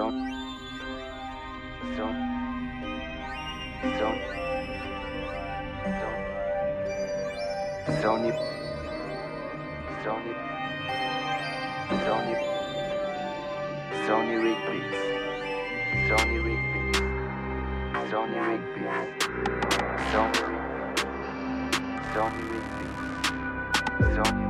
Zone. Zone. Zone. Zone. Zone it. Zone it. Zone it. Zone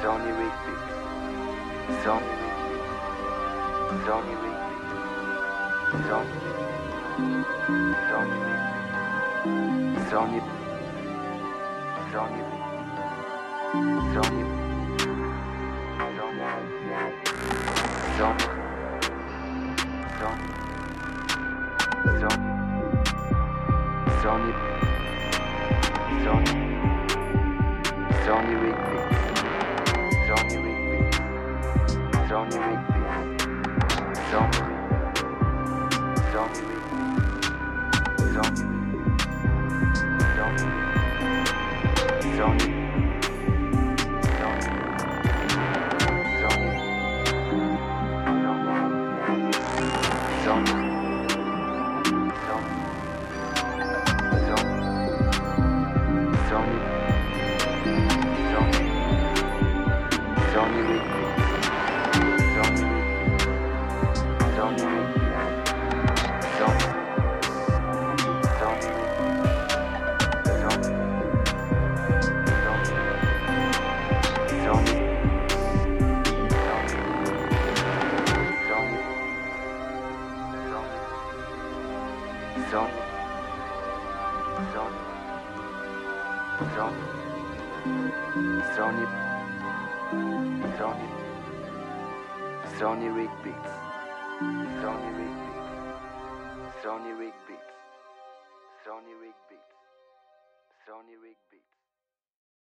Slownirik Beat. Slownirik Beat. Slownirik Beat. Zony Slownirik Beat. Zony Slownirik Beat. Zony Zony Zony Zony Zony Zony Slownirik Beat. Don't you? Sony. Sony. Sony. Sony. Sony. Slownirik Beats. Slownirik Beats. Slownirik Beats. Slownirik Beats. Slownirik Beats.